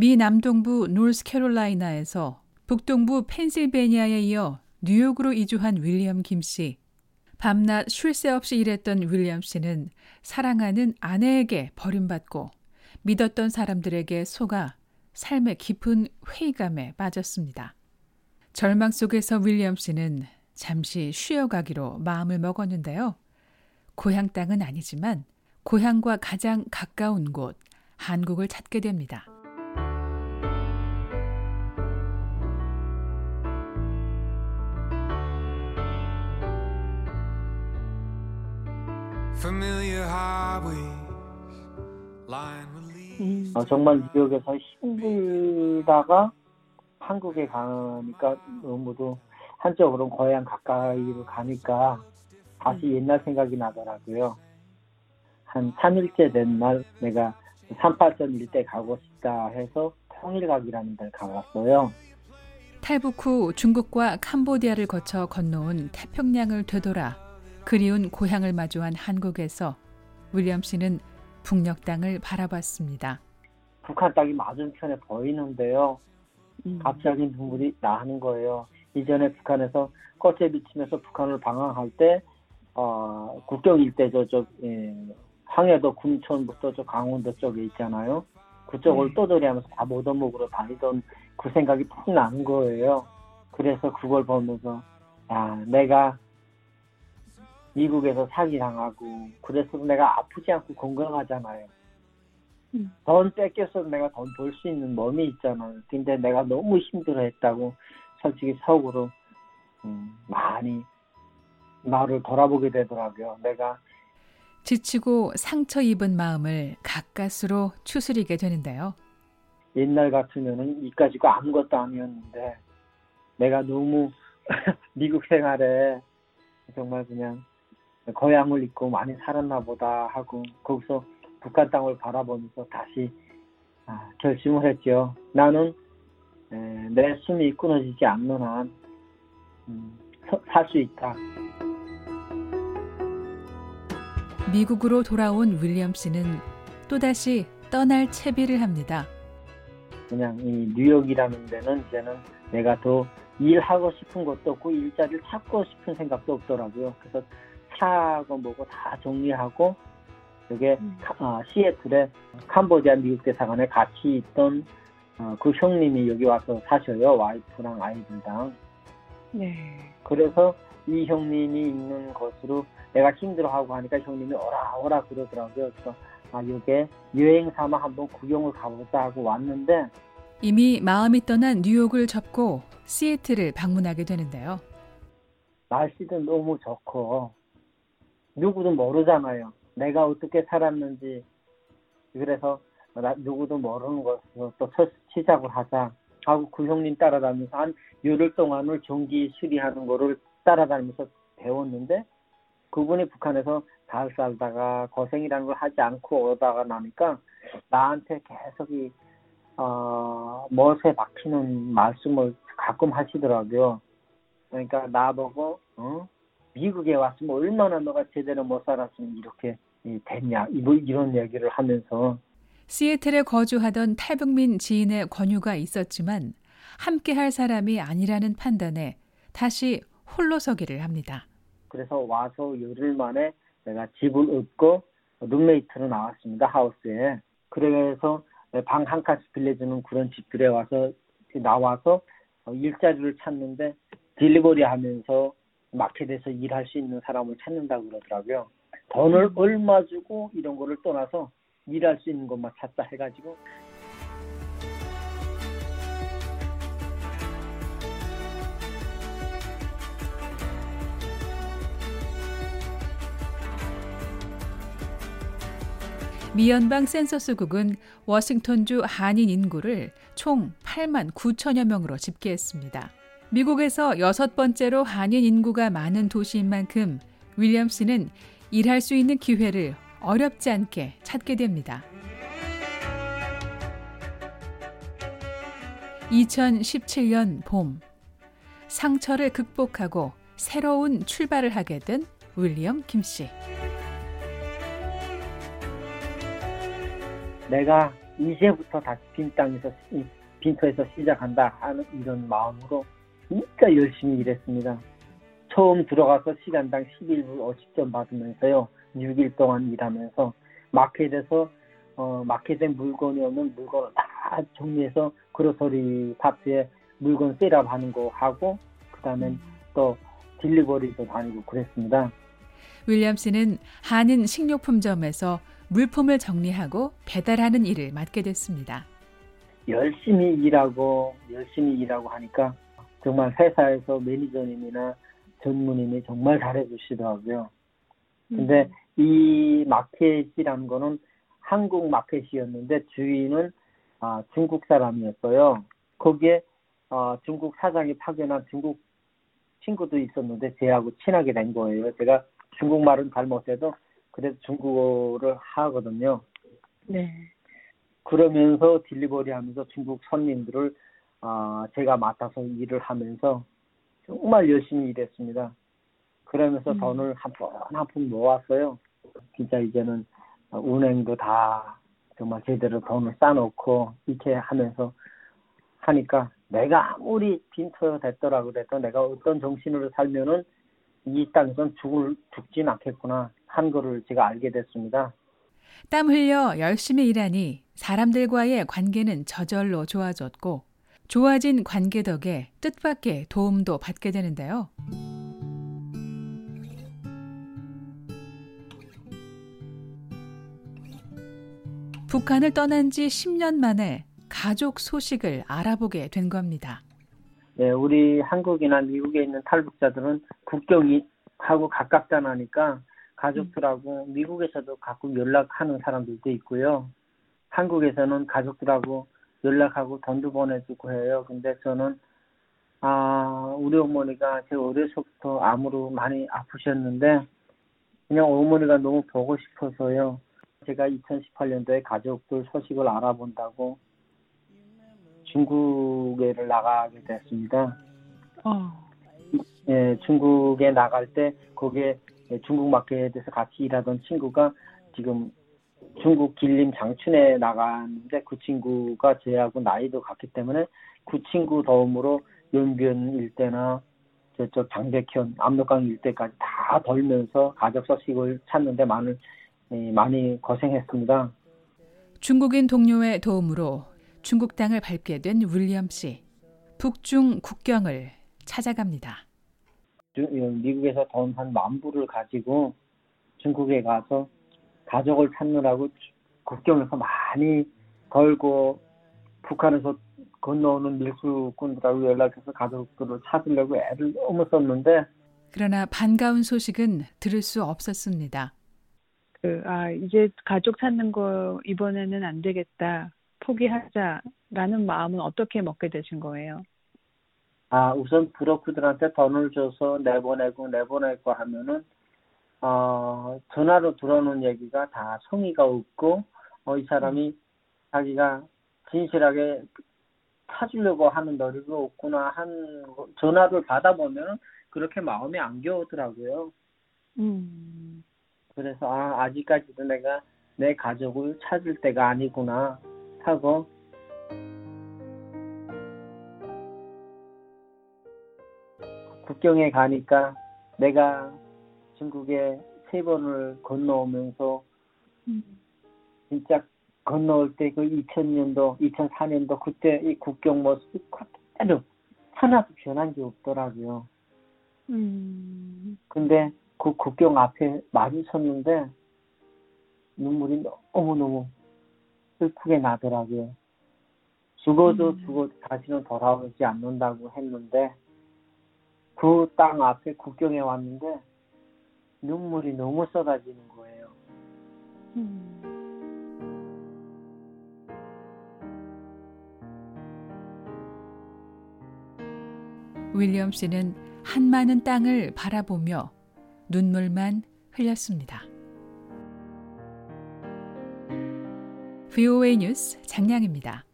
미 남동부 노스캐롤라이나에서 북동부 펜실베니아에 이어 뉴욕으로 이주한 윌리엄 김 씨. 밤낮 쉴 새 없이 일했던 윌리엄 씨는 사랑하는 아내에게 버림받고 믿었던 사람들에게 속아 삶의 깊은 회의감에 빠졌습니다. 절망 속에서 윌리엄 씨는 잠시 쉬어가기로 마음을 먹었는데요. 고향 땅은 아니지만 고향과 가장 가까운 곳, 한국을 찾게 됩니다. 어, 정말 뉴욕에서 힘들다가 한국에 가니까 너무도 한쪽으로 고향 가까이로 가니까 다시 음. 옛날 생각이 나더라고요. 한 3일째 된 날 내가 38선 일대 가고 싶다 해서 통일각이라는 데를 가봤어요. 탈북 후 중국과 캄보디아를 거쳐 건너온 태평양을 되돌아 그리운 고향을 마주한 한국에서 윌리엄 씨는 북녘 땅을 바라봤습니다. 북한 땅이 맞은편에 보이는데요. 음. 갑자기 눈물이 나는 거예요. 이전에 북한에서 꽃에 비치면서 북한을 방황할 때 어, 국경 일대 저쪽 예, 황해도 군촌부터 저 강원도 쪽에 있잖아요. 그쪽을 네. 떠돌이하면서 다 모더목으로 다니던 그 생각이 푹 나는 거예요. 그래서 그걸 보면서 야 내가 미국에서 사기당하고 그래서 내가 아프지 않고 건강하잖아요. 음. 돈 뺏겨서 내가 돈 벌 수 있는 몸이 있잖아요. 근데 내가 너무 힘들어했다고 솔직히 속으로 음, 많이 나를 돌아보게 되더라고요. 내가 지치고 상처 입은 마음을 가까스로 추스리게 되는데요. 옛날 같으면은 이까지고 아무것도 아니었는데 내가 너무 미국 생활에 정말 그냥 고향을 잊고 많이 살았나 보다 하고 거기서 북한 땅을 바라보면서 다시 아, 결심을 했죠. 나는 에, 내 숨이 끊어지지 않는 한 음, 살수 있다. 미국으로 돌아온 윌리엄 씨는 또다시 떠날 채비를 합니다. 그냥 이 뉴욕이라는 데는 이제는 내가 더 일하고 싶은 것도 없고 일자리를 찾고 싶은 생각도 없더라고요. 그래서 차고 뭐고 다 정리하고 여기 음. 어, 시애틀에 캄보디아 미국 대사관에 같이 있던 어, 그 형님이 여기 와서 사셔요. 와이프랑 아이들랑. 네. 그래서 이 형님이 있는 곳으로 내가 힘들어하고 하니까 형님이 오라 오라 그러더라고요. 그래서 아 이게 여행 삼아 한번 구경을 가보자 하고 왔는데 이미 마음이 떠난 뉴욕을 접고 시애틀을 방문하게 되는데요. 날씨도 너무 좋고 누구도 모르잖아요. 내가 어떻게 살았는지 그래서 나, 누구도 모르는 것으로 또 첫 시작을 하자 하고 그 형님 따라다니면서 한 열흘 동안을 전기 수리하는 거를 따라다니면서 배웠는데 그분이 북한에서 잘 살다가 고생이라는 걸 하지 않고 오다가 나니까 나한테 계속 이 어, 멋에 박히는 말씀을 가끔 하시더라고요. 그러니까 나보고 어? 미국에 왔으면 얼마나 너가 제대로 못 살았으면 이렇게 됐냐 이런 얘기를 하면서 시애틀에 거주하던 탈북민 지인의 권유가 있었지만 함께 할 사람이 아니라는 판단에 다시 홀로 서기를 합니다. 그래서 와서 열흘 만에 내가 집을 얻고 룸메이트로 나왔습니다. 하우스에. 그래서 방 한 칸씩 빌려주는 그런 집들에 와서 나와서 일자리를 찾는데 딜리버리 하면서 마켓에서 일할 수 있는 사람을 찾는다고 그러더라고요. 돈을 음. 얼마 주고 이런 거를 떠나서 일할 수 있는 것만 찾다 해가지고 미연방 센서스국은 워싱턴주 한인 인구를 총 8만 9천여 명으로 집계했습니다. 미국에서 여섯 번째로 한인 인구가 많은 도시인 만큼 윌리엄 씨는 일할 수 있는 기회를 어렵지 않게 찾게 됩니다. 2017년 봄, 상처를 극복하고 새로운 출발을 하게 된 윌리엄 김 씨. 내가 이제부터 다시 빈 땅에서 빈터에서 시작한다 하는 이런 마음으로 진짜 열심히 일했습니다. 처음 들어가서 시간당 11불 50점 받으면서요. 6일 동안 일하면서 마켓에서 어, 마켓에 물건이 없는 물건을 다 정리해서 그로서리 파트에 물건 셋업하는 거 하고 그다음엔 또 딜리버리도 다니고 그랬습니다. 윌리엄스는 한인 식료품점에서 물품을 정리하고 배달하는 일을 맡게 됐습니다. 열심히 일하고 열심히 일하고 하니까 정말 회사에서 매니저님이나 전무님이 정말 잘해주시더라고요. 근데 음. 이 마켓이라는 거는 한국 마켓이었는데 주인은 아, 중국 사람이었어요. 거기에 어, 중국 사장이 파견한 중국 친구도 있었는데 제하고 친하게 된 거예요. 제가 중국말은 잘 못해도 그래도 중국어를 하거든요. 네. 그러면서 딜리버리 하면서 중국 손님들을 어, 제가 맡아서 일을 하면서 정말 열심히 일했습니다. 그러면서 음. 돈을 한 푼 한푼 모았어요. 진짜 이제는 은행도 다 정말 제대로 돈을 쌓아놓고 이렇게 하면서 하니까 내가 아무리 빈터 됐더라 그래도 내가 어떤 정신으로 살면은 이 땅에선 죽을 죽진 않겠구나 한 거를 제가 알게 됐습니다. 땀 흘려 열심히 일하니 사람들과의 관계는 저절로 좋아졌고 좋아진 관계 덕에 뜻밖의 도움도 받게 되는데요. 북한을 떠난 지 10년 만에 가족 소식을 알아보게 된 겁니다. 네, 우리 한국이나 미국에 있는 탈북자들은 국경이 하고 가깝다 나니까 가족들하고 미국에서도 가끔 연락하는 사람들도 있고요. 한국에서는 가족들하고 연락하고 돈도 보내주고 해요. 근데 저는 아 우리 어머니가 제 어려서부터 암으로 많이 아프셨는데 그냥 어머니가 너무 보고 싶어서요. 제가 2018년도에 가족들 소식을 알아본다고 중국에를 나가게 됐습니다. 어. 예, 중국에 나갈 때 거기에 중국 마켓에서 같이 일하던 친구가 지금 중국 길림 장춘에 나갔는데 그 친구가 저하고 나이도 같기 때문에 그 친구 도움으로 연변 일대나 저쪽 장백현, 압록강 일대까지 다 돌면서 가족 소식을 찾는데 많은 예, 많이 고생했습니다. 중국인 동료의 도움으로 중국 땅을 밟게 된 윌리엄 씨. 북중 국경을 찾아갑니다. 미국에서 돈 한 만 불을 가지고 중국에 가서 가족을 찾느라고 국경에서 많이 걸고 북한에서 건너오는 밀수꾼들하고 연락해서 가족들을 찾으려고 애를 너무 썼는데 그러나 반가운 소식은 들을 수 없었습니다. 그, 아, 이제 가족 찾는 거 이번에는 안 되겠다. 포기하자라는 마음은 어떻게 먹게 되신 거예요? 아, 우선 브로커들한테 돈을 줘서 내보내고 내보내고 하면은 어, 전화로 들어오는 얘기가 다 성의가 없고 어, 이 사람이 음. 자기가 진실하게 찾으려고 하는 노력이 없구나 한 전화를 받아보면 그렇게 마음이 안 겨우더라고요. 음. 그래서 아 아직까지도 내가 내 가족을 찾을 때가 아니구나 하고 국경에 가니까 내가 중국에 세 번을 건너오면서 음. 진짜 건너올 때 그 2000년도, 2004년도 그때 이 국경 모습이 그대로 하나도 변한 게 없더라고요. 음. 근데 그 국경 앞에 마주쳤는데 눈물이 너무너무 슬프게 나더라고요. 죽어도 음. 죽어도 다시는 돌아오지 않는다고 했는데 그 땅 앞에 국경에 왔는데 눈물이 너무 쏟아지는 거예요. 음. 윌리엄 씨는 한 많은 땅을 바라보며 눈물만 흘렸습니다. VOA 뉴스 장량입니다.